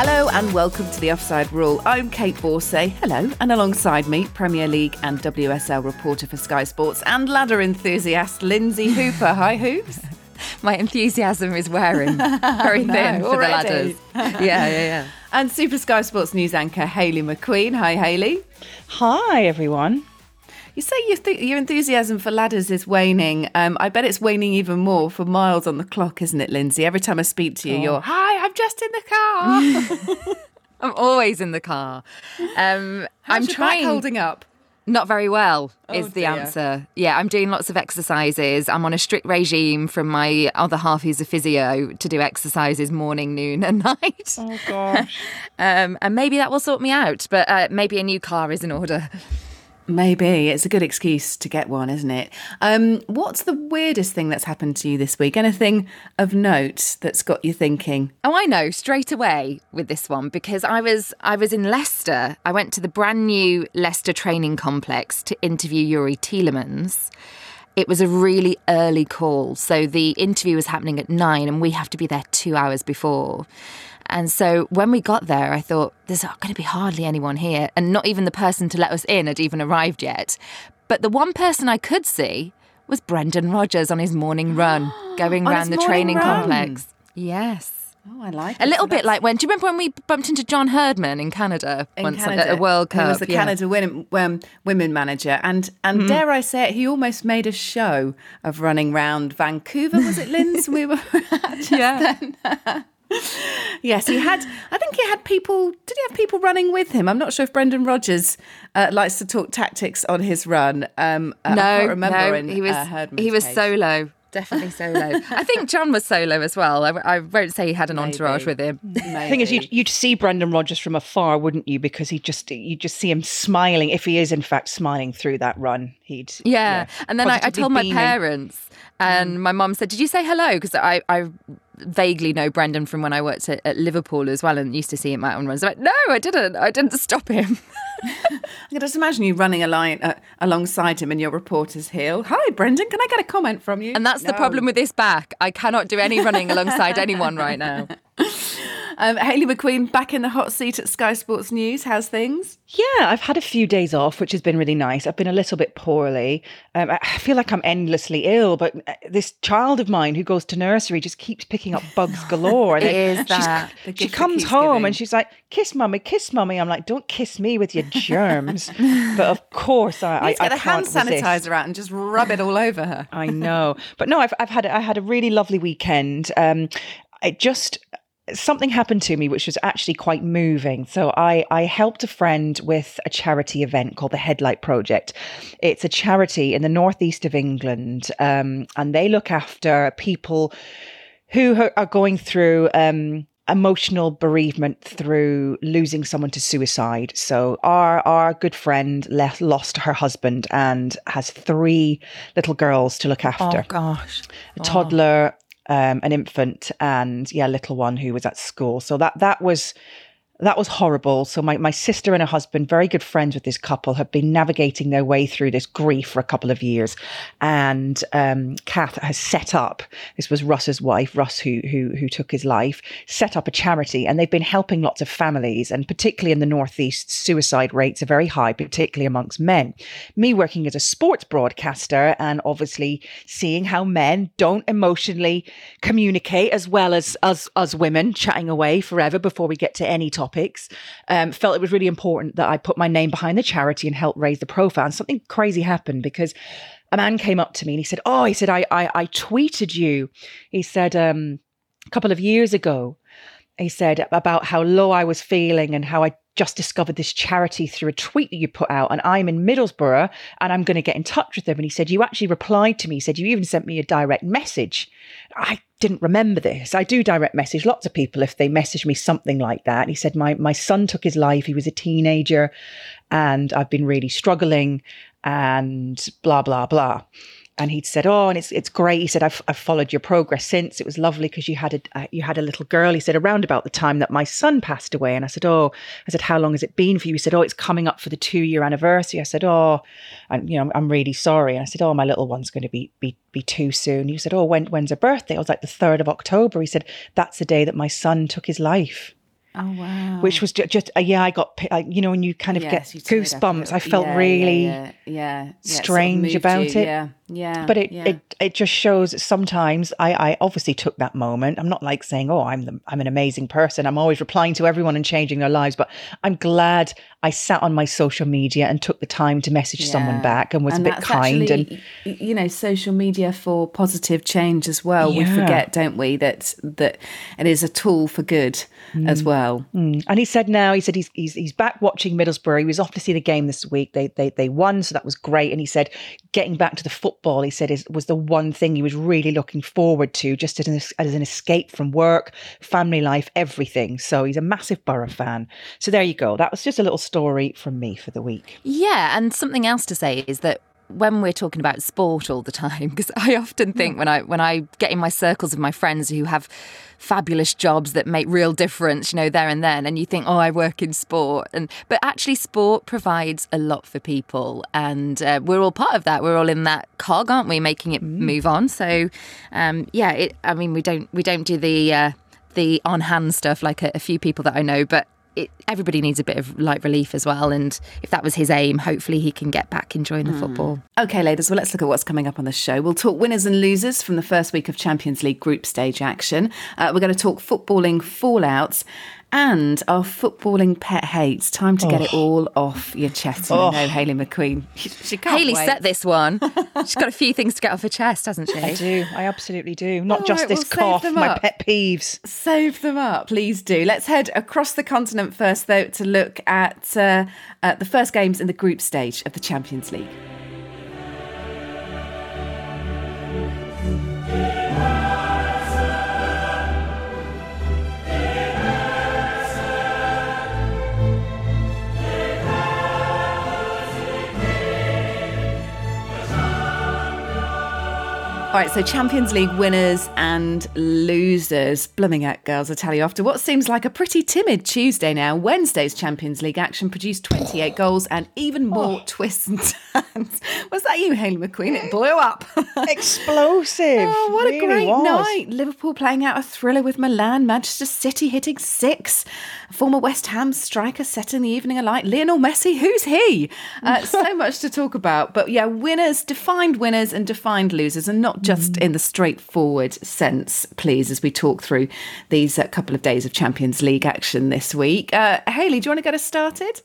Hello and welcome to the Offside Rule. I'm Kait Borsay. Hello, and alongside me, Premier League and WSL reporter for Sky Sports and ladder enthusiast Lynsey Hooper. Hi, Hoops. My enthusiasm is wearing very no, thin for already. the ladders. yeah, yeah, yeah. And Super Sky Sports news anchor Hayley McQueen. Hi, Hayley. Hi, everyone. You say your, th- your enthusiasm for ladders is waning. Um, I bet it's waning even more for miles on the clock, isn't it, Lynsey? Every time I speak to you, Oh. you're, hi, I'm just in the car. I'm always in the car. Um, How's I'm your back trying. holding up? Not very well Oh, is the dear. answer. Yeah, I'm doing lots of exercises. I'm on a strict regime from my other half who's a physio to do exercises morning, noon, and night. Oh, gosh. um, and maybe that will sort me out, but uh, maybe a new car is in order. Maybe. It's a good excuse to get one, isn't it? Um, what's the weirdest thing that's happened to you this week? Anything of note that's got you thinking? Oh, I know straight away with this one because I was I was in Leicester. I went to the brand new Leicester training complex to interview Youri Tielemans. It was a really early call, so the interview was happening at nine, and we have to be there two hours before. And so when we got there, I thought there's going to be hardly anyone here, and not even the person to let us in had even arrived yet. But the one person I could see was Brendan Rodgers on his morning run, going On around the training run? complex. Yes. Oh, I like A it. little So bit like when, do you remember when we bumped into John Herdman in Canada in once Canada, at a World Cup? He was the yeah. Canada women, um, women manager, and and dare I say it, he almost made a show of running round Vancouver. Was it Linz? we were Yeah. yes, he had. I think he had people. Did he have people running with him? I'm not sure if Brendan Rodgers uh, likes to talk tactics on his run. Um, uh, no, I can't remember. no, in, he was uh, he was case. solo. Definitely solo. I think John was solo as well. I, I won't say he had an entourage with him. The thing is, you'd, you'd see Brendan Rodgers from afar, wouldn't you? Because he just you just see him smiling. If he is in fact smiling through that run, he'd Yeah. And then I, I positively told my parents, and mm. my mum said, Did you say hello? Because I, I vaguely know Brendan from when I worked at, at Liverpool as well and used to see him out on runs. I'm like, No, I didn't. I didn't stop him. I can just imagine you running a line uh, alongside him in your reporter's heel. Hi, Brendan. Can I get a comment from you? And that's the problem with this back. I cannot do any running alongside anyone right now. Um, Hayley McQueen back in the hot seat at Sky Sports News. How's things? Yeah, I've had a few days off, which has been really nice. I've been a little bit poorly. Um, I feel like I'm endlessly ill, but uh, this child of mine who goes to nursery just keeps picking up bugs galore. It is that. She comes home giving. and she's like, "Kiss mummy, kiss mummy." I'm like, "Don't kiss me with your germs." but of course, I, I, get I the hand resist. sanitizer out and just rub it all over her. I know, but no, I've I've had I had a really lovely weekend. Um, I just something happened to me which was actually quite moving. So I, I helped a friend with a charity event called the Headlight Project. It's a charity in the northeast of England, um, and they look after people who are going through um, emotional bereavement through losing someone to suicide. So our our good friend left, lost her husband and has three little girls to look after. Oh gosh, a toddler, um, an infant, and yeah, little one who was at school. So that that was that was horrible. So my, my sister and her husband, very good friends with this couple, have been navigating their way through this grief for a couple of years. And um, Kath has set up. This was Russ's wife, Russ, who who who took his life. Set up a charity, and they've been helping lots of families, and particularly in the northeast, suicide rates are very high, particularly amongst men. Me working as a sports broadcaster, and obviously seeing how men don't emotionally communicate as well as us as women, chatting away forever before we get to any topic topics. Um, felt it was really important that I put my name behind the charity and help raise the profile. And something crazy happened because a man came up to me and he said, "Oh, he said I I, I tweeted you." He said um, a couple of years ago. He said about how low I was feeling and how I just discovered this charity through a tweet that you put out, and I'm in Middlesbrough and I'm going to get in touch with them. And he said, You actually replied to me. He said, You even sent me a direct message. I didn't remember this. I do direct message lots of people if they message me something like that. He said, My my son took his life. He was a teenager and I've been really struggling and blah, blah, blah and he'd said, "Oh, and it's it's great." He said, "I've, I've followed your progress since. It was lovely because you had a uh, you had a little girl." He said, "Around about the time that my son passed away." And I said, "Oh," I said, "How long has it been for you?" He said, "Oh, it's coming up for the two year anniversary." I said, "Oh, and you know, I'm, I'm really sorry." And I said, "Oh, my little one's going to be be be two soon." He said, "Oh, when when's her birthday?" I was like, "The third of October." He said, "That's the day that my son took his life." Oh wow! Which was just, just uh, yeah, I got uh, you know when you kind of Yes, get teared up a goosebumps. I felt Yeah, really yeah, yeah. It sort of strange about you, it. Yeah, yeah, But it, yeah. it it just shows sometimes I I obviously took that moment. I'm not like saying oh I'm the I'm an amazing person. I'm always replying to everyone and changing their lives. But I'm glad I sat on my social media and took the time to message someone back and was a bit kind and actually, y- you know social media for positive change as well. We forget, don't we, that that it is a tool for good as well. Mm. And he said now, he said he's, he's he's back watching Middlesbrough. He was off to see the game this week. They they they won, so that was great. And he said getting back to the football, he said is was the one thing he was really looking forward to, just as an, as an escape from work, family life, everything. So he's a massive Borough fan. So there you go. That was just a little story from me for the week. Yeah, and something else to say is that when we're talking about sport all the time, because I often think when I when I get in my circles of my friends who have fabulous jobs that make real difference, you know, there and then, and you think, oh, I work in sport, and but actually, sport provides a lot for people, and uh, we're all part of that. We're all in that cog, aren't we, making it move on? So, um, yeah, it, I mean, we don't we don't do the uh, the on hand stuff like a, a few people that I know, but it, everybody needs a bit of light relief as well. And if that was his aim, hopefully he can get back enjoying the football. Okay, ladies, well, let's look at what's coming up on the show. We'll talk winners and losers from the first week of Champions League group stage action. Uh, we're going to talk footballing fallouts and our footballing pet hates. Time to get it all off your chest. And I know Hayley McQueen. She can't Haley wait. set this one. She's got a few things to get off her chest, hasn't she? I do. I absolutely do. Not All just right, this we'll cough, them my up. pet peeves. Save them up, please do. Let's head across the continent first, though, to look at, uh, at the first games in the group stage of the Champions League. All right, so Champions League winners and losers. Blooming at girls, I tell you, after what seems like a pretty timid Tuesday now, Wednesday's Champions League action produced 28 goals and even more oh. twists and Was that you, Hayley McQueen? It blew up. Explosive. Oh, what a great was. night. Liverpool playing out a thriller with Milan, Manchester City hitting six. Former West Ham striker setting the evening alight. Lionel Messi, who's he? Uh, so much to talk about. But yeah, winners, defined winners and defined losers, and not just Mm. in the straightforward sense, please, as we talk through these uh, couple of days of Champions League action this week. Uh, Hayley, do you want to get us started?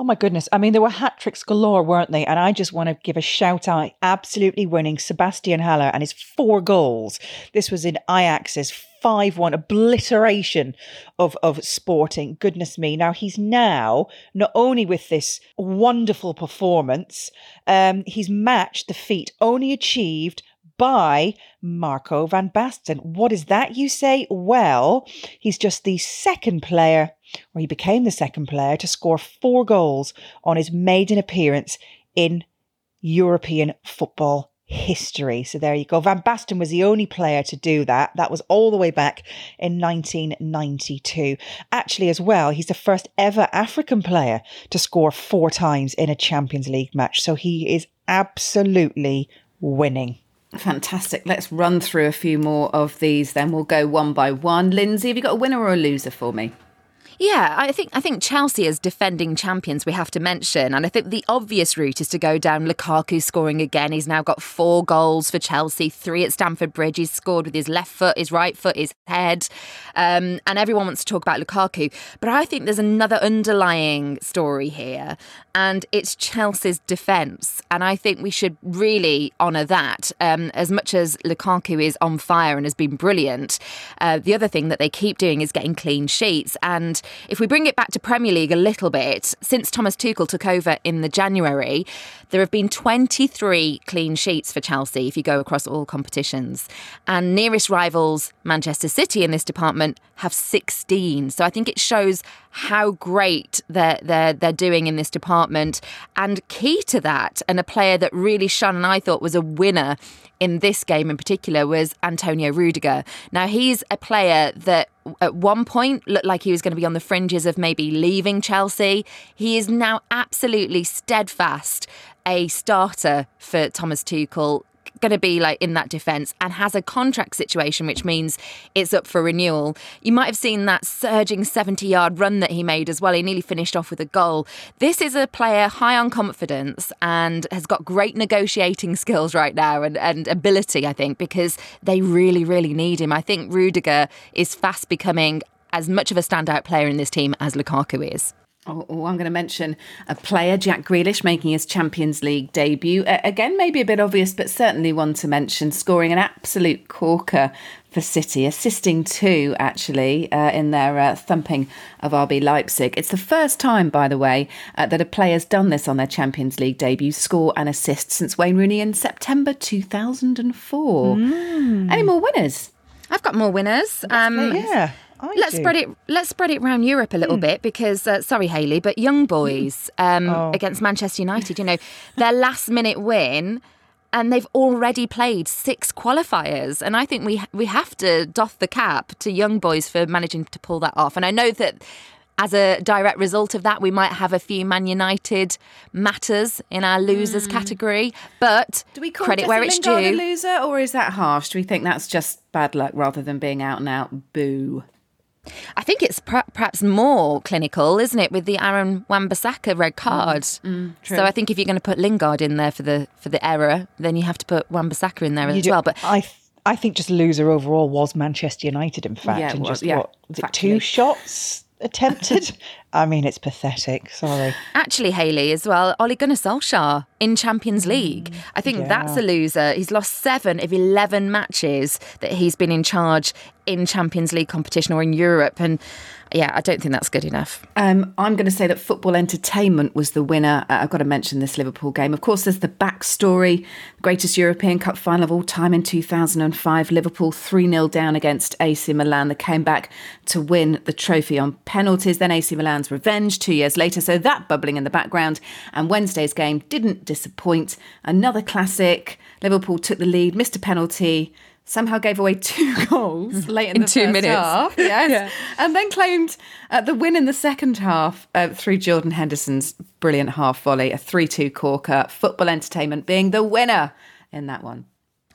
Oh my goodness. I mean, there were hat tricks galore, weren't they? And I just want to give a shout out absolutely winning Sebastian Haller and his four goals. This was in Ajax's 5 1 obliteration of, of Sporting. Goodness me. Now, he's now, not only with this wonderful performance, um, he's matched the feat only achieved by Marco van Basten. What is that, you say? Well, he's just the second player, or he became the second player, to score four goals on his maiden appearance in European football history. So there you go. Van Basten was the only player to do that. That was all the way back in 1992. Actually, as well, he's the first ever African player to score four times in a Champions League match. So he is absolutely winning. Fantastic. Let's run through a few more of these, then we'll go one by one. Lynsey, have you got a winner or a loser for me? Yeah, I think I think Chelsea as defending champions we have to mention, and I think the obvious route is to go down Lukaku scoring again. He's now got four goals for Chelsea, three at Stamford Bridge. He's scored with his left foot, his right foot, his head, um, and everyone wants to talk about Lukaku. But I think there's another underlying story here, and it's Chelsea's defence, and I think we should really honour that. Um, as much as Lukaku is on fire and has been brilliant, uh, the other thing that they keep doing is getting clean sheets and if we bring it back to Premier League a little bit, since Thomas Tuchel took over in the January, there have been 23 clean sheets for Chelsea if you go across all competitions. And nearest rivals, Manchester City, in this department have 16. So I think it shows how great they're, they're, they're doing in this department. And key to that, and a player that really shone and I thought was a winner in this game in particular was Antonio Rudiger. Now, he's a player that at one point looked like he was going to be on the fringes of maybe leaving Chelsea. He is now absolutely steadfast a starter for Thomas Tuchel going to be like in that defence and has a contract situation, which means it's up for renewal. You might have seen that surging 70 yard run that he made as well. He nearly finished off with a goal. This is a player high on confidence and has got great negotiating skills right now and, and ability, I think, because they really, really need him. I think Rudiger is fast becoming as much of a standout player in this team as Lukaku is. Oh, oh, I'm going to mention a player, Jack Grealish, making his Champions League debut. Uh, again, maybe a bit obvious, but certainly one to mention, scoring an absolute corker for City, assisting two actually uh, in their uh, thumping of RB Leipzig. It's the first time, by the way, uh, that a player's done this on their Champions League debut, score and assist since Wayne Rooney in September 2004. Mm. Any more winners? I've got more winners. Um, yeah. I let's do. spread it. Let's spread it around Europe a little Hmm. bit because, uh, sorry, Haley, but young boys um, Oh. against Manchester United. You know, their last minute win, and they've already played six qualifiers. And I think we we have to doff the cap to young boys for managing to pull that off. And I know that. As a direct result of that, we might have a few Man United matters in our losers category, but. Do we call credit where it's Lingard a due. loser, or is that harsh? Do we think that's just bad luck rather than being out and out boo? I think it's per- perhaps more clinical, isn't it, with the Aaron Wan-Bissaka red mm, card? Mm, true. so I think if you're going to put Lingard in there for the for the error, then you have to put Wan-Bissaka in there You as do- well. But I, I think just loser overall was Manchester United, in fact, Yeah, and was, just yeah, what was it, two shots attempted? I mean, it's pathetic. Sorry. actually, Haley as well, Ole Gunnar Solskjaer in Champions mm. League. I think that's a loser. He's lost seven of eleven matches that he's been in charge in Champions League competition or in Europe, and yeah, I don't think that's good enough. Um, I'm going to say that Football Entertainment was the winner. Uh, I've got to mention this Liverpool game. Of course, there's the backstory. Greatest European Cup final of all time in 2005. Liverpool 3 0 down against AC Milan. They came back to win the trophy on penalties. Then AC Milan's revenge two years later. So that bubbling in the background. And Wednesday's game didn't disappoint. Another classic. Liverpool took the lead, missed a penalty. Somehow gave away two goals late in, In the two first minutes. half. Yes. And then claimed uh, the win in the second half uh, through Jordan Henderson's brilliant half volley, a 3 2 corker. Football Entertainment being the winner in that one.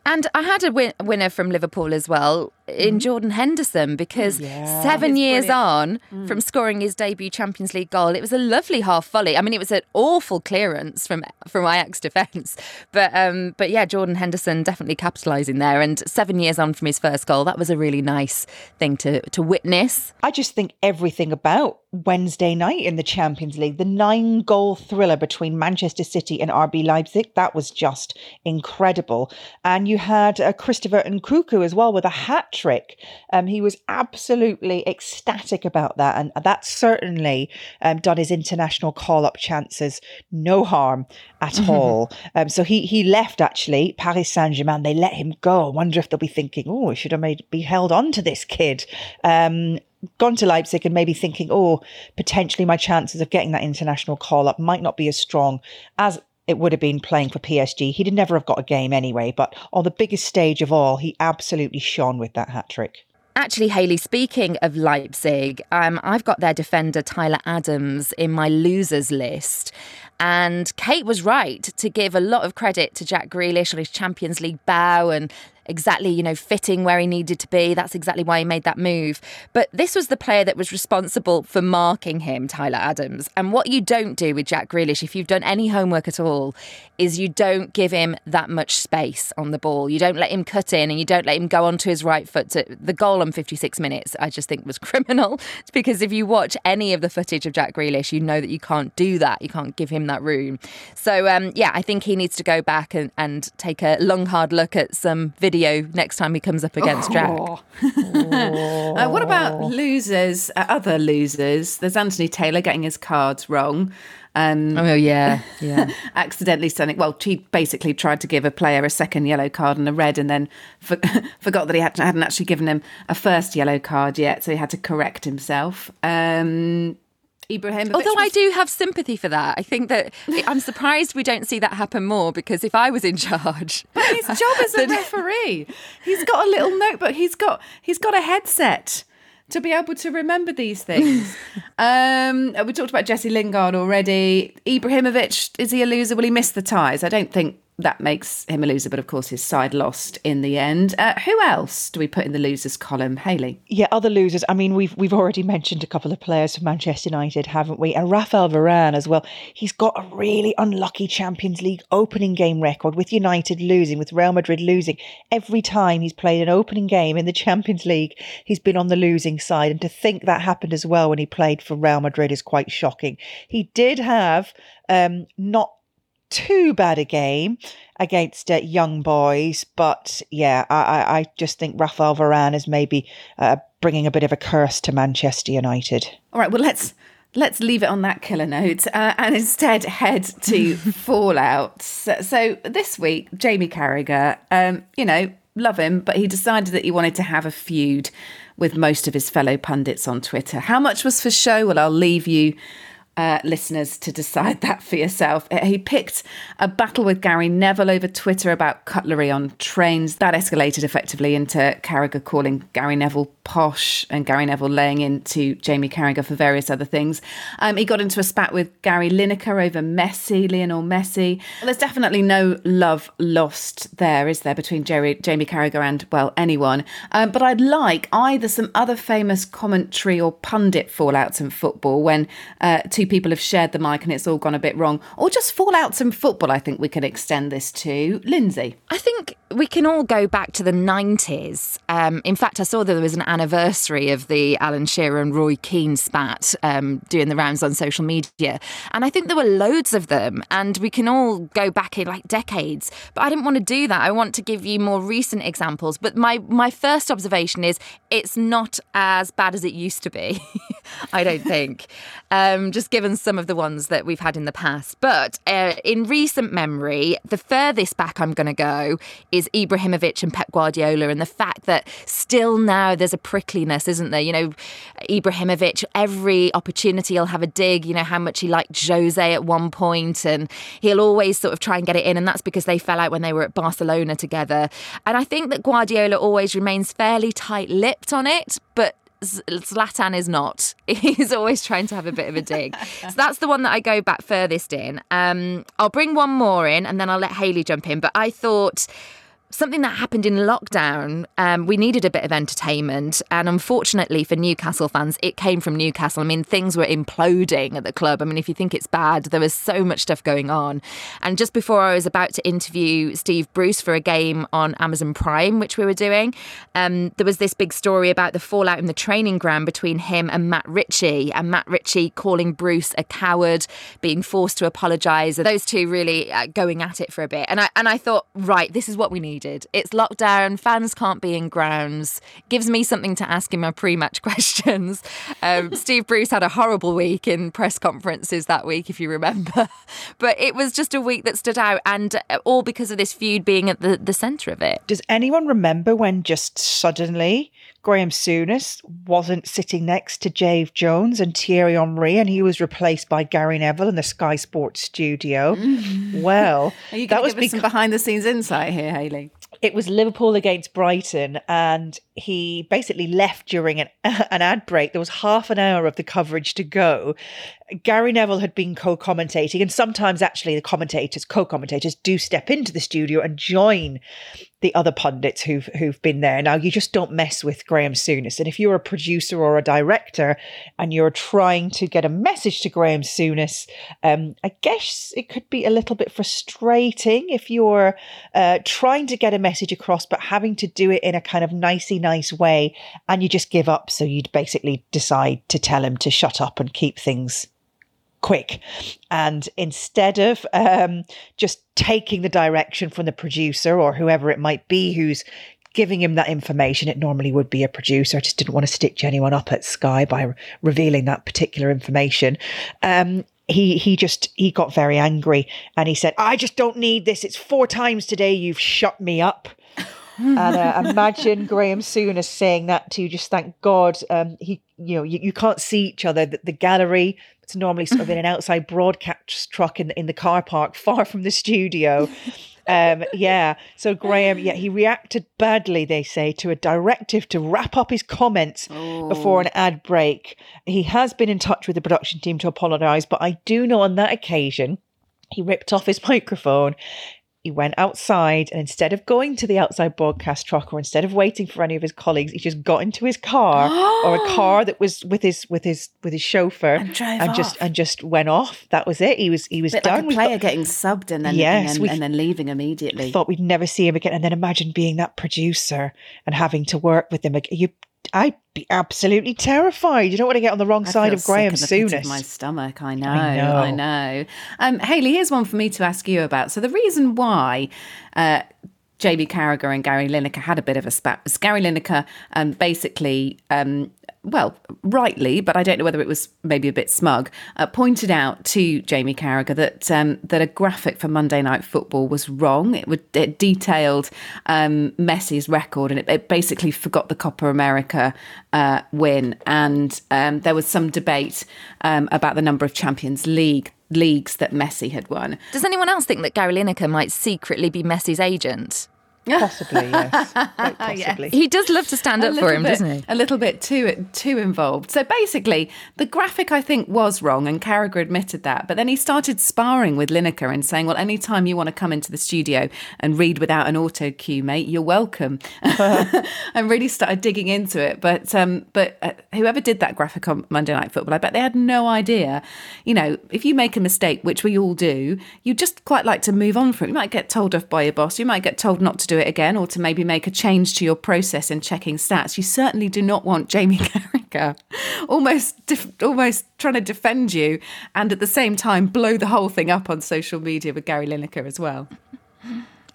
And I had a win- winner from Liverpool as well in Jordan Henderson because seven He's years brilliant. on from scoring his debut Champions League goal, it was a lovely half volley. I mean, it was an awful clearance from from Ajax defence, but um, but yeah, Jordan Henderson definitely capitalising there. And seven years on from his first goal, that was a really nice thing to to witness. I just think everything about Wednesday night in the Champions League, the nine goal thriller between Manchester City and RB Leipzig, that was just incredible. And you had uh, Christopher Nkunku as well with a hat trick. Um, he was absolutely ecstatic about that, and that certainly um, done his international call up chances no harm at mm-hmm. all. Um, so he he left actually Paris Saint Germain. They let him go. I wonder if they'll be thinking, oh, we should have made be held on to this kid. Um, gone to Leipzig and maybe thinking, oh, potentially my chances of getting that international call up might not be as strong as it would have been playing for PSG. He'd never have got a game anyway, but on the biggest stage of all, he absolutely shone with that hat trick. Actually, Haley, speaking of Leipzig, um, I've got their defender Tyler Adams in my losers list. And Kate was right to give a lot of credit to Jack Grealish on his Champions League bow and exactly, you know, fitting where he needed to be. That's exactly why he made that move. But this was the player that was responsible for marking him, Tyler Adams. And what you don't do with Jack Grealish, if you've done any homework at all, is you don't give him that much space on the ball. You don't let him cut in and you don't let him go onto his right foot. To, the goal on 56 minutes, I just think was criminal. It's because if you watch any of the footage of Jack Grealish, you know that you can't do that. You can't give him that room. So, um, yeah, I think he needs to go back and, and take a long, hard look at some video video next time he comes up against oh. Jack. uh, what about losers, uh, other losers? There's Anthony Taylor getting his cards wrong. Um, oh yeah, yeah. accidentally sending. Well, he basically tried to give a player a second yellow card and a red, and then for, forgot that he had, hadn't actually given him a first yellow card yet, so he had to correct himself. Um, Ibrahimovic. Although I do have sympathy for that. I think that I'm surprised we don't see that happen more because if I was in charge, but his job as a referee, he's got a little notebook. He's got he's got a headset to be able to remember these things. um, we talked about Jesse Lingard already. Ibrahimovic is he a loser? Will he miss the ties? I don't think that makes him a loser, but of course his side lost in the end. Uh, who else do we put in the losers column, Haley? Yeah, other losers. I mean, we've we've already mentioned a couple of players from Manchester United, haven't we? And Rafael Varane as well. He's got a really unlucky Champions League opening game record with United losing, with Real Madrid losing. Every time he's played an opening game in the Champions League, he's been on the losing side. And to think that happened as well when he played for Real Madrid is quite shocking. He did have um, not too bad a game against uh, young boys, but yeah, I, I just think Rafael Varane is maybe uh, bringing a bit of a curse to Manchester United. All right, well let's let's leave it on that killer note uh, and instead head to Fallout. So, so, this week, Jamie Carragher, um, you know, love him, but he decided that he wanted to have a feud with most of his fellow pundits on Twitter. How much was for show? Well, I'll leave you uh, listeners to decide that for yourself. Uh, he picked a battle with Gary Neville over Twitter about cutlery on trains. That escalated effectively into Carragher calling Gary Neville posh and Gary Neville laying into Jamie Carragher for various other things. Um, he got into a spat with Gary Lineker over Messi, Lionel Messi. Well, there's definitely no love lost there, is there, between Jerry, Jamie Carragher and, well, anyone. Um, but I'd like either some other famous commentary or pundit fallouts in football when uh, two people have shared the mic and it's all gone a bit wrong, or just fallouts in football, I think we can extend this to. Lynsey. I think we can all go back to the 90s. Um, in fact, I saw that there was an anniversary of the Alan Shearer and Roy Keane spat um, doing the rounds on social media. And I think there were loads of them. And we can all go back in like decades. But I didn't want to do that. I want to give you more recent examples. But my, my first observation is it's not as bad as it used to be, I don't think. Um, just given some of the ones that we've had in the past. But uh, in recent memory, the furthest back I'm going to go is Ibrahimovic and Pep Guardiola, and the fact that still now there's a prickliness, isn't there? You know, Ibrahimovic, every opportunity he'll have a dig, you know, how much he liked Jose at one point, and he'll always sort of try and get it in, and that's because they fell out when they were at Barcelona together. And I think that Guardiola always remains fairly tight lipped on it, but Zlatan is not. He's always trying to have a bit of a dig. so that's the one that I go back furthest in. Um, I'll bring one more in and then I'll let Haley jump in. But I thought something that happened in lockdown. Um, we needed a bit of entertainment, and unfortunately for Newcastle fans, it came from Newcastle. I mean, things were imploding at the club. I mean, if you think it's bad, there was so much stuff going on. And just before I was about to interview Steve Bruce for a game on Amazon Prime, which we were doing, um, there was this big story about the fallout in the training ground between him and Matt Ritchie, and Matt Ritchie calling Bruce a coward, being forced to apologise. Those two really uh, going at it for a bit, and I and I thought, right, this is what we need decided. It's lockdown, fans can't be in grounds. Gives me something to ask in my pre match questions. Um, Steve Bruce had a horrible week in press conferences that week, if you remember. But it was just a week that stood out, and uh, all because of this feud being at the, the centre of it. Does anyone remember when just suddenly Graham Souness wasn't sitting next to Dave Jones and Thierry Henry and he was replaced by Gary Neville in the Sky Sports studio? Mm-hmm. Well, Are you that was give some behind the scenes insight here, Haley? it was Liverpool against Brighton, and he basically left during an, an ad break. There was half an hour of the coverage to go. Gary Neville had been co commentating, and sometimes actually the commentators, co commentators, do step into the studio and join the other pundits who've who've been there. Now you just don't mess with Graham Souness. And if you're a producer or a director and you're trying to get a message to Graham Souness, um, I guess it could be a little bit frustrating if you're uh, trying to get a message across, but having to do it in a kind of nicey nice way, and you just give up. So you'd basically decide to tell him to shut up and keep things quick. And instead of um, just taking the direction from the producer or whoever it might be who's giving him that information, it normally would be a producer. I just didn't want to stitch anyone up at Sky by re- revealing that particular information. Um, he he just he got very angry and he said, "I just don't need this. It's four times today you've shut me up." And uh, imagine Graham Souness saying that to you. Just thank God um, he, you know, you, you can't see each other. The, the gallery, it's normally sort of in an outside broadcast truck in the, in the car park, far from the studio. Um, yeah. So Graham, yeah, he reacted badly, they say, to a directive to wrap up his comments before an ad break. He has been in touch with the production team to apologise, but I do know on that occasion he ripped off his microphone. He went outside and instead of going to the outside broadcast truck or instead of waiting for any of his colleagues, he just got into his car or a car that was with his with his with his chauffeur and, drove just and just went off. That was it. He was he was done. like a player thought- getting subbed and then, Yes, and, then, and then leaving immediately. thought we'd never see him again. And then imagine being that producer and having to work with him. again. You, I'd be absolutely terrified. You don't want to get on the wrong I side of Graham sick of my stomach. I know. I I know. know. Um, Haley, here's one for me to ask you about. So the reason why. Uh, JB Carragher and Gary Lineker had a bit of a spat. Gary Lineker um, basically, um, well, rightly, but I don't know whether it was maybe a bit smug, uh, pointed out to Jamie Carragher that um, that a graphic for Monday Night Football was wrong. It, would, it detailed um, Messi's record, and it, it basically forgot the Copa America uh, win. And um, there was some debate um, about the number of Champions League leagues that Messi had won. Does anyone else think that Gary Lineker might secretly be Messi's agent? Possibly, yes. Quite possibly. He does love to stand A up for him, bit- doesn't he? A little bit too too involved. So basically, the graphic I think was wrong, and Carragher admitted that. But then he started sparring with Lineker and saying, "Well, anytime you want to come into the studio and read without an auto cue, mate, you're welcome." and really started digging into it. But um, but uh, whoever did that graphic on Monday Night Football, I bet they had no idea. You know, if you make a mistake, which we all do, you just quite like to move on from it. You might get told off by your boss. You might get told not to do it again, or to maybe make a change to your process in checking stats. You certainly do not want Jamie Carragher almost def- almost trying to defend you, and at the same time blow the whole thing up on social media with Gary Lineker as well.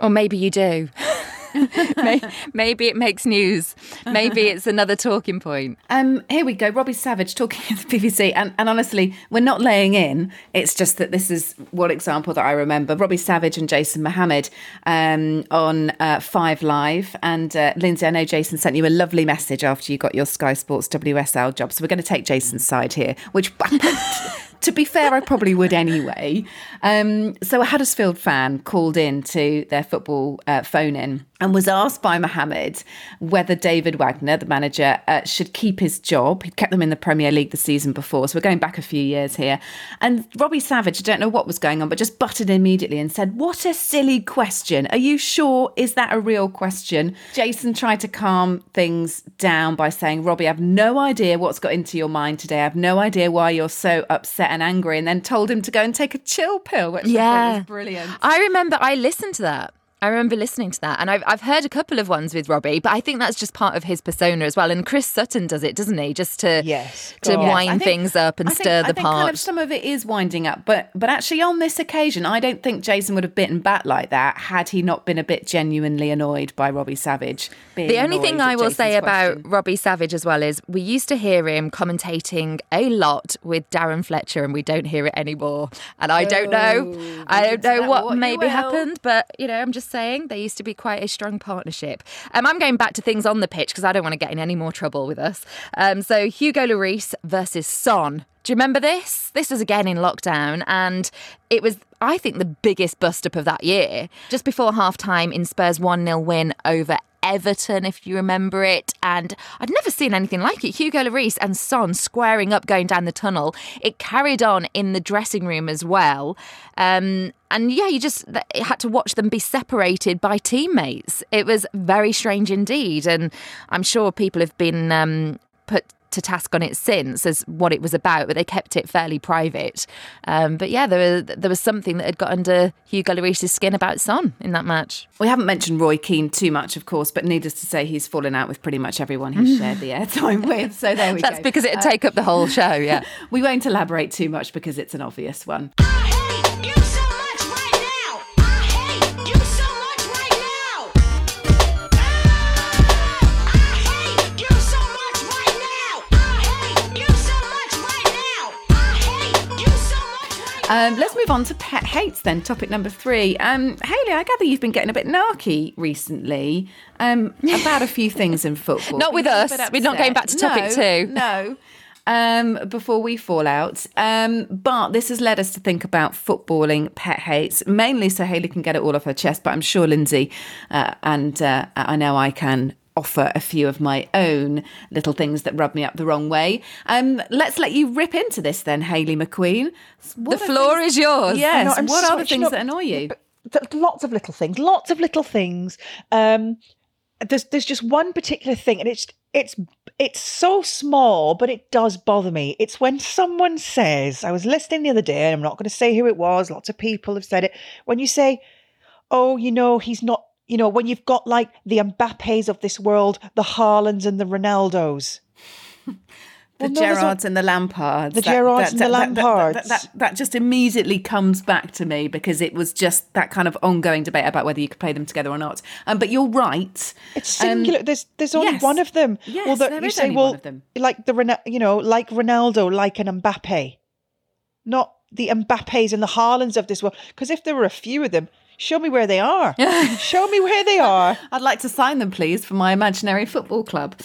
Or maybe you do. May- maybe it makes news. Maybe it's another talking point. Um, here we go. Robbie Savage talking to the BBC, and, and honestly, we're not laying in. It's just that this is one example that I remember. Robbie Savage and Jason Mohammad um, on uh, Five Live, and uh, Lynsey, I know Jason sent you a lovely message after you got your Sky Sports WSL job. So we're going to take Jason's side here, which. To be fair, I probably would anyway. Um, so, a Huddersfield fan called in to their football uh, phone in and was asked by Mohammad whether David Wagner, the manager, uh, should keep his job. He'd kept them in the Premier League the season before, so we're going back a few years here. And Robbie Savage, I don't know what was going on, but just butted immediately and said, What a silly question. Are you sure? Is that a real question? Jason tried to calm things down by saying, Robbie, I've no idea what's got into your mind today. I've no idea why you're so upset and angry, and then told him to go and take a chill pill, which I thought Yeah. was brilliant. I remember I listened to that. I remember listening to that, and I've I've heard a couple of ones with Robbie, but I think that's just part of his persona as well. And Chris Sutton does it, doesn't he? Just to yes, to God. wind I think- things up and I think- stir I the think pot. Kind of some of it is winding up, but but actually on this occasion, I don't think Jason would have bitten back like that had he not been a bit genuinely annoyed by Robbie Savage. being The only thing I at will say Jason's about question. Robbie Savage as well is we used to hear him commentating a lot with Darren Fletcher, and we don't hear it anymore. And I don't know, Oh, I don't know what, what maybe happened, but you know, I'm just saying they used to be quite a strong partnership. Um, I'm going back to things on the pitch because I don't want to get in any more trouble with us. Um, so Hugo Lloris versus Son. Do you remember this? This was again in lockdown, and it was, I think, the biggest bust up of that year. Just before half time in Spurs' 1 0 win over Everton, if you remember it. And I'd never seen anything like it. Hugo Lloris and Son squaring up going down the tunnel. It carried on in the dressing room as well. Um, and yeah, you just had to watch them be separated by teammates. It was very strange indeed. And I'm sure people have been um, put to task on it since as what it was about, but they kept it fairly private. Um, but yeah, there was, there was something that had got under Hugo Lloris's skin about Son in that match. We haven't mentioned Roy Keane too much, of course, but needless to say, he's fallen out with pretty much everyone he's shared the airtime with. So there we That's go. That's because it'd Uh, take up the whole show, yeah. we won't elaborate too much because it's an obvious one. Um, let's move on to pet hates then. Topic number three. Um, Haley, I gather you've been getting a bit narky recently um, about a few things in football. Not with us. We're not going back to topic No, two. No. Um, before we fall out. Um, but this has led us to think about footballing pet hates, mainly so Haley can get it all off her chest. But I'm sure Lynsey uh, and uh, I know I can offer a few of my own little things that rub me up the wrong way. Um, let's let you rip into this then, Haley McQueen. What the floor things- is yours. Yes. I know, I'm what are the switching things up- that annoy you? Th- lots of little things lots of little things um there's there's just one particular thing and it's it's it's so small but it does bother me it's when someone says i was listening the other day and i'm not going to say who it was lots of people have said it when you say oh you know he's not you know when you've got like the mbappes of this world the Haalands and the ronaldos The Well, Gerrards not- and the Lampards. The Gerrards and the that, that, Lampards. that, that just immediately comes back to me because it was just that kind of ongoing debate about whether you could play them together or not. Um, but you're right. It's Um, singular. there's there's only yes. one of them. Yes, well, that there you is say, only well, one of them. like the you know, like Ronaldo, like an Mbappe, not the Mbappes and the Haalands of this world. Because if there were a few of them, show me where they are. show me where they are. I'd like to sign them, please, for my imaginary football club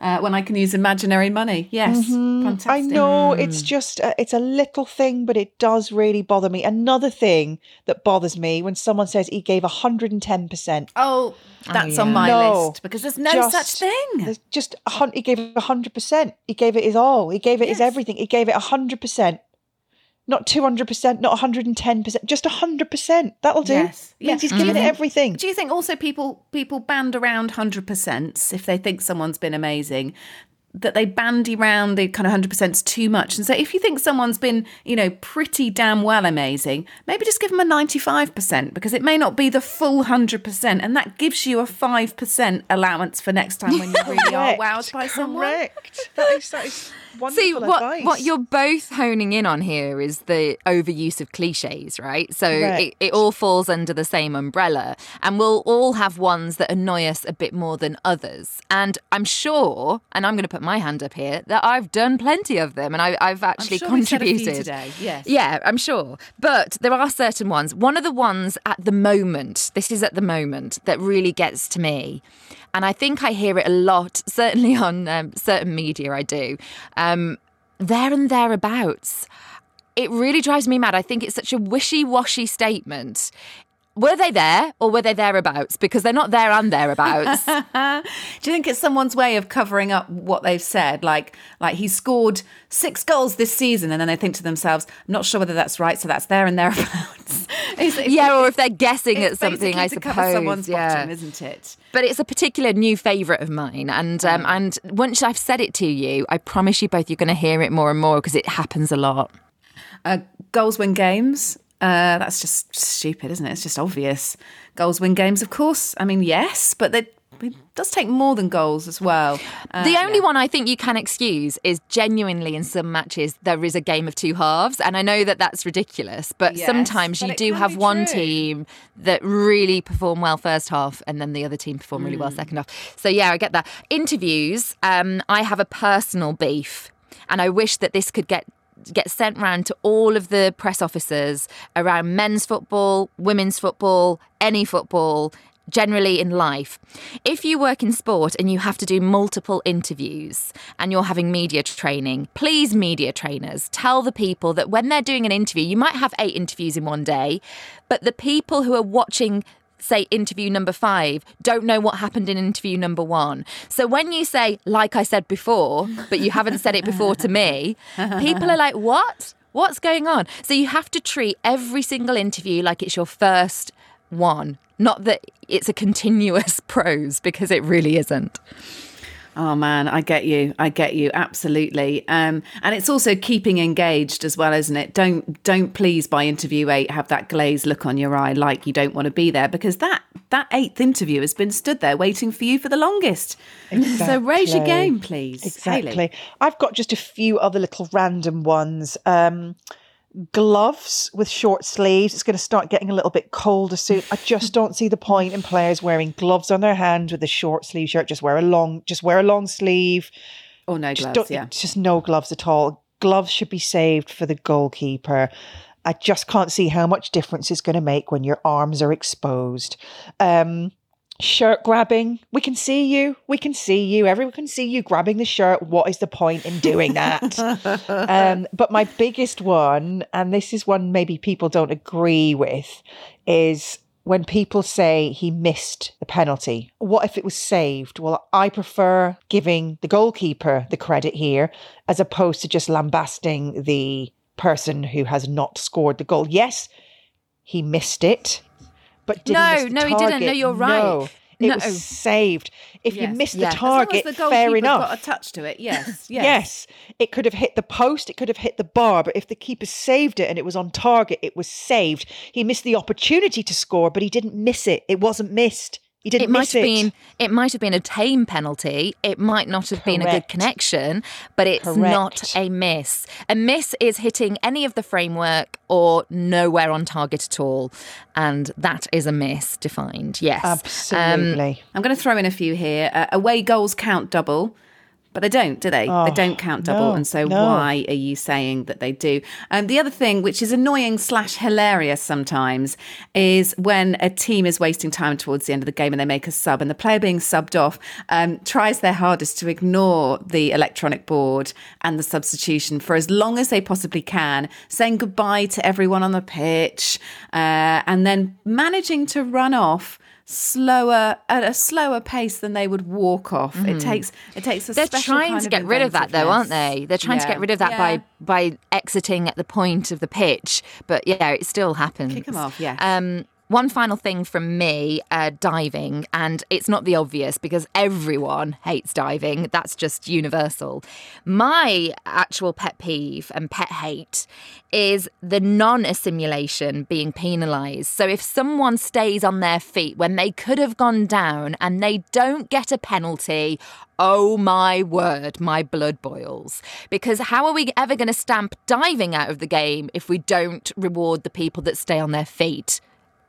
uh, when I can use imaginary money. Yes, fantastic. I know it's just uh, it's a little thing, but it does really bother me. Another thing that bothers me when someone says he gave hundred and ten percent. Oh, that's on my No, list because there's no just- such thing. There's just a he gave a hundred percent. He gave it his all. He gave it his everything. He gave it a hundred percent. Not two hundred percent, not hundred and ten percent, just a hundred percent. That'll do. Yes. Yes. he's given it everything. Do you think also people people band around hundred percent if they think someone's been amazing? That they bandy round the kind of hundred percent too much, and so if you think someone's been, you know, pretty damn well amazing, maybe just give them a ninety-five percent because it may not be the full hundred percent, and that gives you a five percent allowance for next time when you really are Correct, wowed by someone. Correct. That is that is wonderful See what advice. what you're both honing in on here is the overuse of cliches, right? So it, it all falls under the same umbrella, and we'll all have ones that annoy us a bit more than others. And I'm sure, and I'm going to put my hand up here, that I've done plenty of them, and I, I've actually sure we've said a few contributed today, yes. Yeah, I'm sure. But there are certain ones. One of the ones at the moment, this is at the moment, that really gets to me. And I think I hear it a lot, certainly on um, certain media, I do. Um, there and thereabouts. It really drives me mad. I think it's such a wishy washy statement. Were they there or were they thereabouts? Because they're not there and thereabouts. Do you think it's someone's way of covering up what they've said? Like, like he scored six goals this season, and then they think to themselves, "I'm not sure whether that's right, so that's there and thereabouts." It's- it's- yeah, or if they're guessing at something, I suppose. cover someone's yeah. bottom, isn't it? But it's a particular new favourite of mine, and um, and once I've said it to you, I promise you both you're going to hear it more and more because it happens a lot. Uh, goals win games. Uh, that's just stupid, isn't it? It's just obvious. Goals win games, of course. I mean, yes, but they, it does take more than goals as well. Uh, the only one I think you can excuse is genuinely in some matches there is a game of two halves, and I know that that's ridiculous, but Yes, sometimes but you do have one true. team that really perform well first half, and then the other team perform really Mm. well second half. So yeah, I get that. Interviews, um, I have a personal beef, and I wish that this could get get sent round to all of the press officers around men's football, women's football, any football, generally in life. If you work in sport and you have to do multiple interviews and you're having media training, please, media trainers, tell the people that when they're doing an interview, you might have eight interviews in one day, but the people who are watching say interview number five don't know what happened in interview number one. So when you say, like I said before, but you haven't said it before to me, people are like, what? What's going on? So you have to treat every single interview like it's your first one, not that it's a continuous prose because it really isn't. Oh man, I get you. I get you absolutely. Um, and it's also keeping engaged as well, isn't it? Don't don't please by interview eight have that glazed look on your eye like you don't want to be there because that that eighth interview has been stood there waiting for you for the longest. So raise your game, please. Exactly. I've got just a few other little random ones. Um, gloves with short sleeves. It's going to start getting a little bit colder soon. I just don't see the point in players wearing gloves on their hands with a short sleeve shirt. Just wear a long, just wear a long sleeve. Oh no Just gloves, yeah. Just no gloves at all. Gloves should be saved for the goalkeeper. I just can't see how much difference it's going to make when your arms are exposed. Um, shirt grabbing. We can see you. We can see you. Everyone can see you grabbing the shirt. What is the point in doing that? um, but my biggest one, and this is one maybe people don't agree with, is when people say he missed the penalty. What if it was saved? Well, I prefer giving the goalkeeper the credit here as opposed to just lambasting the person who has not scored the goal. Yes, he missed it, but No, he miss the no, he didn't. No, you're right. No, it No. was saved. If you Yes. missed the Yeah. As as the fair enough. got a touch to it. Yes. Yes. Yes. it could have hit the post, it could have hit the bar, but if the keeper saved it and it was on target, it was saved. He missed the opportunity to score, but he didn't miss it. It wasn't missed. He didn't it might miss have it. been it might have been a tame penalty. It might not have been a good connection, but it's not a miss. A miss is hitting any of the framework or nowhere on target at all, and that is a miss defined. Yes, Um, Absolutely. I'm going to throw in a few here. Uh, away goals count double, but they don't, do they? they Oh, don't count double. no, and so, no. why are you saying that they do? Um, the other thing, which is annoying slash hilarious sometimes, is when a team is wasting time towards the end of the game and they make a sub, and the player being subbed off um, tries their hardest to ignore the electronic board and the substitution for as long as they possibly can, saying goodbye to everyone on the pitch, uh, and then managing to run off slower at a slower pace than they would walk off. It Mhm. takes it takes a They're trying to get rid of that, though, aren't they? They're trying to get rid of that Yeah. by by exiting at the point of the pitch. But yeah, it still happens. Kick 'em off, yes. Um, one final thing from me uh, diving, and it's not the obvious because everyone hates diving. That's just universal. My actual pet peeve and pet hate is the non assimilation being penalised. So if someone stays on their feet when they could have gone down and they don't get a penalty, oh my word, my blood boils. Because how are we ever going to stamp diving out of the game if we don't reward the people that stay on their feet?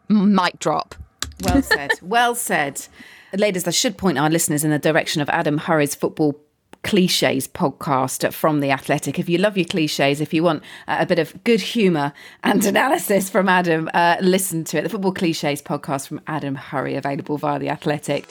Mic drop. Well said. well said. Ladies, I should point our listeners in the direction of Adam Hurrey's football cliches podcast from the athletic if you love your cliches if you want uh, a bit of good humor and analysis from adam uh, listen to it the football cliches podcast from adam Hurrey, available via the athletic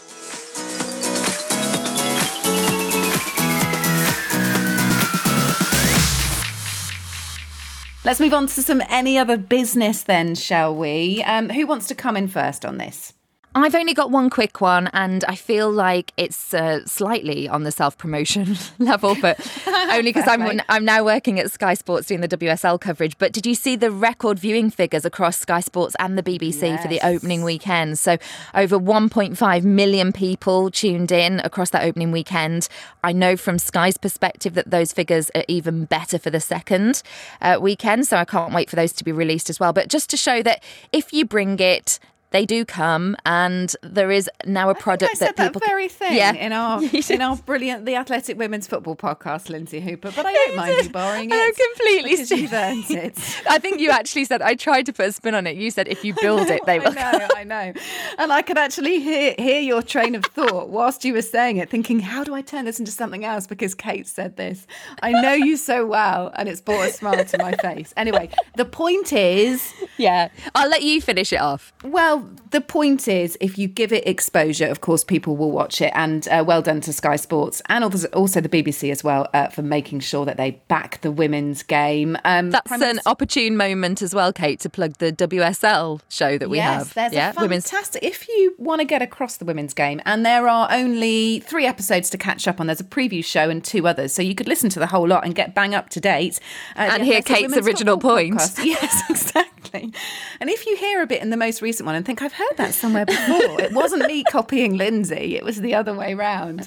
Let's move on to some any other business then, shall we? Um, who wants to come in first on this? I've only got one quick one, and I feel like it's uh, slightly on the self promotion level, but only because I'm I'm now working at Sky Sports doing the WSL coverage. But did you see the record viewing figures across Sky Sports and the BBC yes. for the opening weekend? So over 1.5 million people tuned in across that opening weekend. I know from Sky's perspective that those figures are even better for the second uh, weekend, so I can't wait for those to be released as well. But just to show that if you bring it they do come, and there is now a product that people that very thing yeah. in our in our brilliant the Athletic Women's Football podcast, Lynsey Hooper. But I don't mind you borrowing it. I completely you've earned it. I think you actually said I tried to put a spin on it. You said if you build know, it, they will. I know, I know, and I could actually hear hear your train of thought whilst you were saying it, thinking, how do I turn this into something else? Because Kait said this. I know you so well, and it's brought a smile to my face. Anyway, the point is, yeah, I'll let you finish it off. Well, the point is, if you give it exposure, of course, people will watch it. And uh, well done to Sky Sports and also the BBC as well uh, for making sure that they back the women's game. Um, That's Prime an opportune moment as well, Kait, to plug the WSL show that we yes, have. There's yeah, a fantastic. Women's... If you want to get across the women's game, and there are only three episodes to catch up on. There's a preview show and two others, so you could listen to the whole lot and get bang up to date. Uh, and hear Kait's original point. Podcast. Yes, exactly. And if you hear a bit in the most recent one and think I've heard that somewhere before. it wasn't me copying Lynsey, it was the other way round.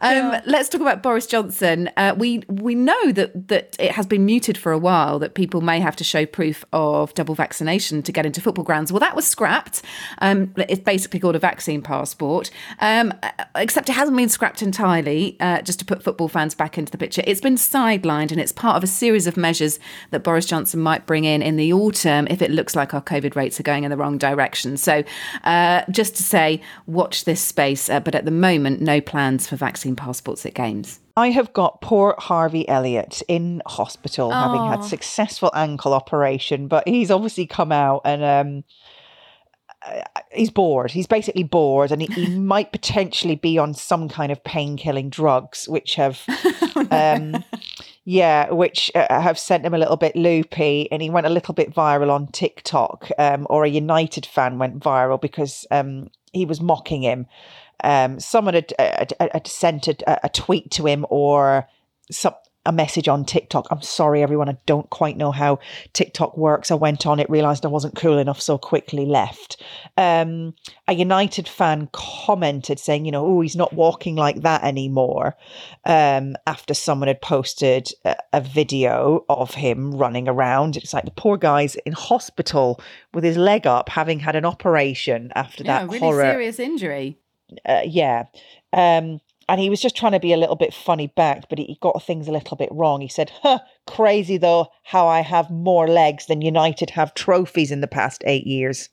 Um, yeah. Let's talk about Boris Johnson. Uh, we we know that that it has been muted for a while. That people may have to show proof of double vaccination to get into football grounds. Well, that was scrapped. Um, it's basically called a vaccine passport. Um, except it hasn't been scrapped entirely. Uh, just to put football fans back into the picture, it's been sidelined, and it's part of a series of measures that Boris Johnson might bring in in the autumn if it looks like our COVID rates are going in the wrong direction. So uh, just to say, watch this space, uh, but at the moment, no plans for vaccine passports at games. I have got poor Harvey Elliott in hospital, oh. having had successful ankle operation, but he's obviously come out and um, uh, he's bored. He's basically bored, and he, he might potentially be on some kind of pain killing drugs, which have um, yeah, which uh, have sent him a little bit loopy, and he went a little bit viral on TikTok. Um, or a United fan went viral because um, he was mocking him. Um, someone had, had, had sent a, a, tweet to him or some, a message on TikTok. I'm sorry, everyone. I don't quite know how TikTok works. I went on it, realized I wasn't cool enough, so quickly left. Um, a United fan commented saying, you know, oh, he's not walking like that anymore. Um, after someone had posted a, a, video of him running around. It's like the poor guy's in hospital with his leg up, having had an operation after yeah, that really horror. serious injury. Uh, yeah. Um, and he was just trying to be a little bit funny back, but he got things a little bit wrong. He said, huh, crazy though, how I have more legs than United have trophies in the past eight years.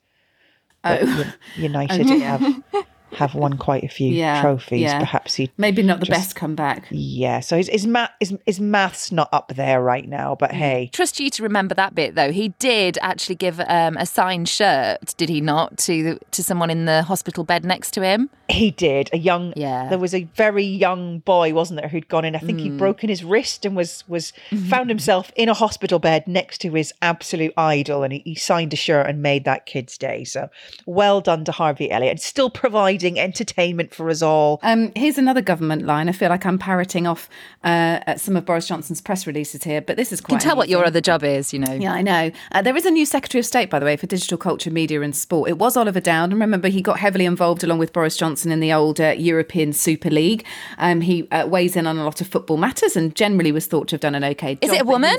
Oh. United have have won quite a few yeah, trophies. Yeah. Perhaps he maybe not the just, best comeback. Yeah, so his his, math, his his maths not up there right now. But mm. hey, trust you to remember that bit though. He did actually give um, a signed shirt, did he not, to to someone in the hospital bed next to him? He did. A young yeah. There was a very young boy, wasn't there, who'd gone in. I think mm. he'd broken his wrist and was was mm-hmm. found himself in a hospital bed next to his absolute idol, and he, he signed a shirt and made that kid's day. So well done to Harvey Elliott. Still providing providing entertainment for us all. Um, here's another government line. I feel like I'm parroting off uh, some of Boris Johnson's press releases here, but this is quite. You can tell what your other job is, you know. Yeah, I know. Uh, there is a new Secretary of State, by the way, for digital culture, media, and sport. It was Oliver Dowden, and remember he got heavily involved along with Boris Johnson in the old uh, European Super League. Um, he uh, weighs in on a lot of football matters, and generally was thought to have done an okay job. Is it a woman?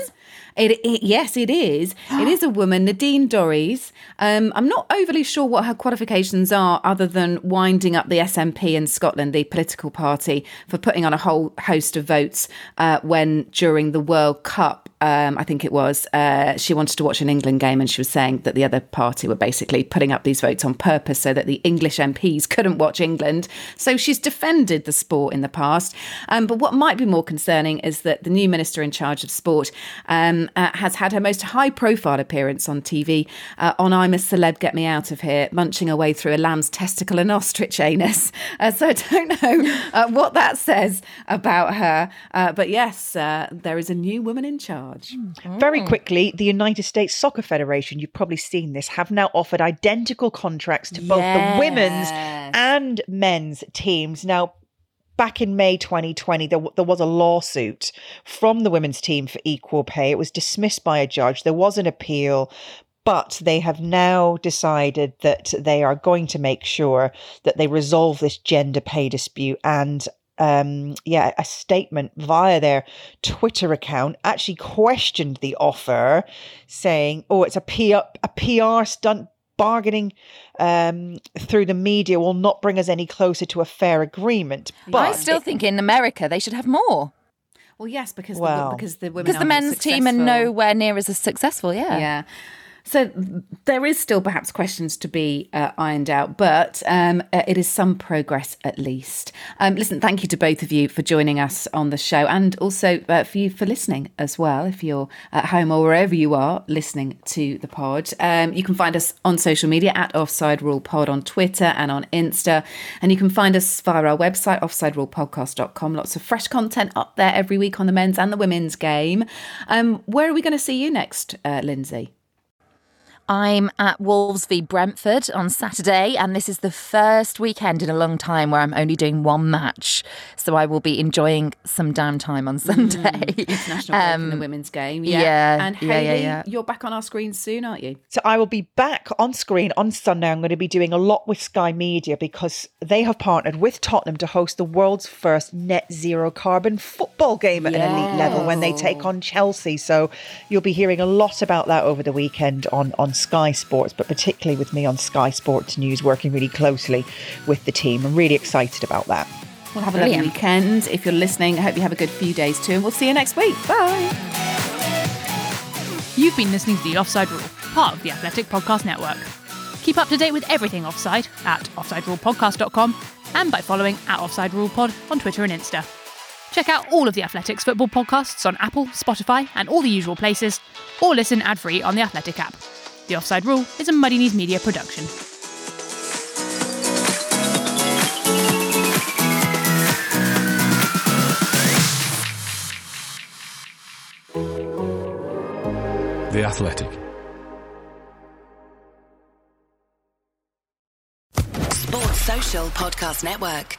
It, it, yes, it is. it is a woman, Nadine Dorries. Um, I'm not overly sure what her qualifications are, other than winding up the SNP in Scotland, the political party, for putting on a whole host of votes uh, when during the World Cup um, I think it was, uh, she wanted to watch an England game and she was saying that the other party were basically putting up these votes on purpose so that the English MPs couldn't watch England. So she's defended the sport in the past. Um, but what might be more concerning is that the new minister in charge of sport um, uh, has had her most high profile appearance on TV uh, on I'm a Celeb, Get Me Out of Here, munching away through a lamb's testicle and ostrich anus. Uh, so I don't know uh, what that says about her. Uh, but yes, there is a new woman in charge. Charge. Hmm. Very oh. quickly, the United States Soccer Federation, you've probably seen this, have now offered identical contracts to both the women's and men's teams. Now, back in May 2020, there, there was a lawsuit from the women's team for equal pay. It was dismissed by a judge. There was an appeal. But they have now decided that they are going to make sure that they resolve this gender pay dispute and um, yeah, a statement via their Twitter account actually questioned the offer, saying, "Oh, it's a PR, a PR stunt." Bargaining um, through the media will not bring us any closer to a fair agreement. But I still think in America they should have more. Well, yes, because Well. the, because the women Because the aren't men's team are nowhere near as successful, yeah. Yeah. So there is still perhaps questions to be uh, ironed out, but um, uh, it is some progress at least. Um, listen, thank you to both of you for joining us on the show, and also uh, for you for listening as well. If you're at home or wherever you are listening to the pod, um, you can find us on social media at Offside Rule Pod on Twitter and on Insta, and you can find us via our website offsiderulepodcast.com. Lots of fresh content up there every week on the men's and the women's game. Um, where are we going to see you next, uh, Lynsey? I'm at Wolves v Brentford on Saturday, and this is the first weekend in a long time where I'm only doing one match. So I will be enjoying some downtime on Sunday. International break in the women's game. Yeah. Um, yeah, And yeah, Hayley, yeah, yeah. you're back on our screens soon, aren't you? So I will be back on screen on Sunday. I'm going to be doing a lot with Sky Media because they have partnered with Tottenham to host the world's first net zero carbon football game at an elite level when they take on Chelsea. So you'll be hearing a lot about that over the weekend on, on Sky Sports, but particularly with me on Sky Sports News, working really closely with the team. I'm really excited about that. We'll have a lovely weekend. If you're listening, I hope you have a good few days too, and we'll see you next week. Bye. You've been listening to The Offside Rule, part of the Athletic Podcast Network. Keep up to date with everything offside at offsiderulepodcast.com and by following at Offside Rule Pod on Twitter and Insta. Check out all of the Athletics football podcasts on Apple, Spotify, and all the usual places, or listen ad free on the Athletic app. The Offside Rule is a Muddy Knees Media production. The Athletic. Sports Social Podcast Network.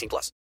18 plus.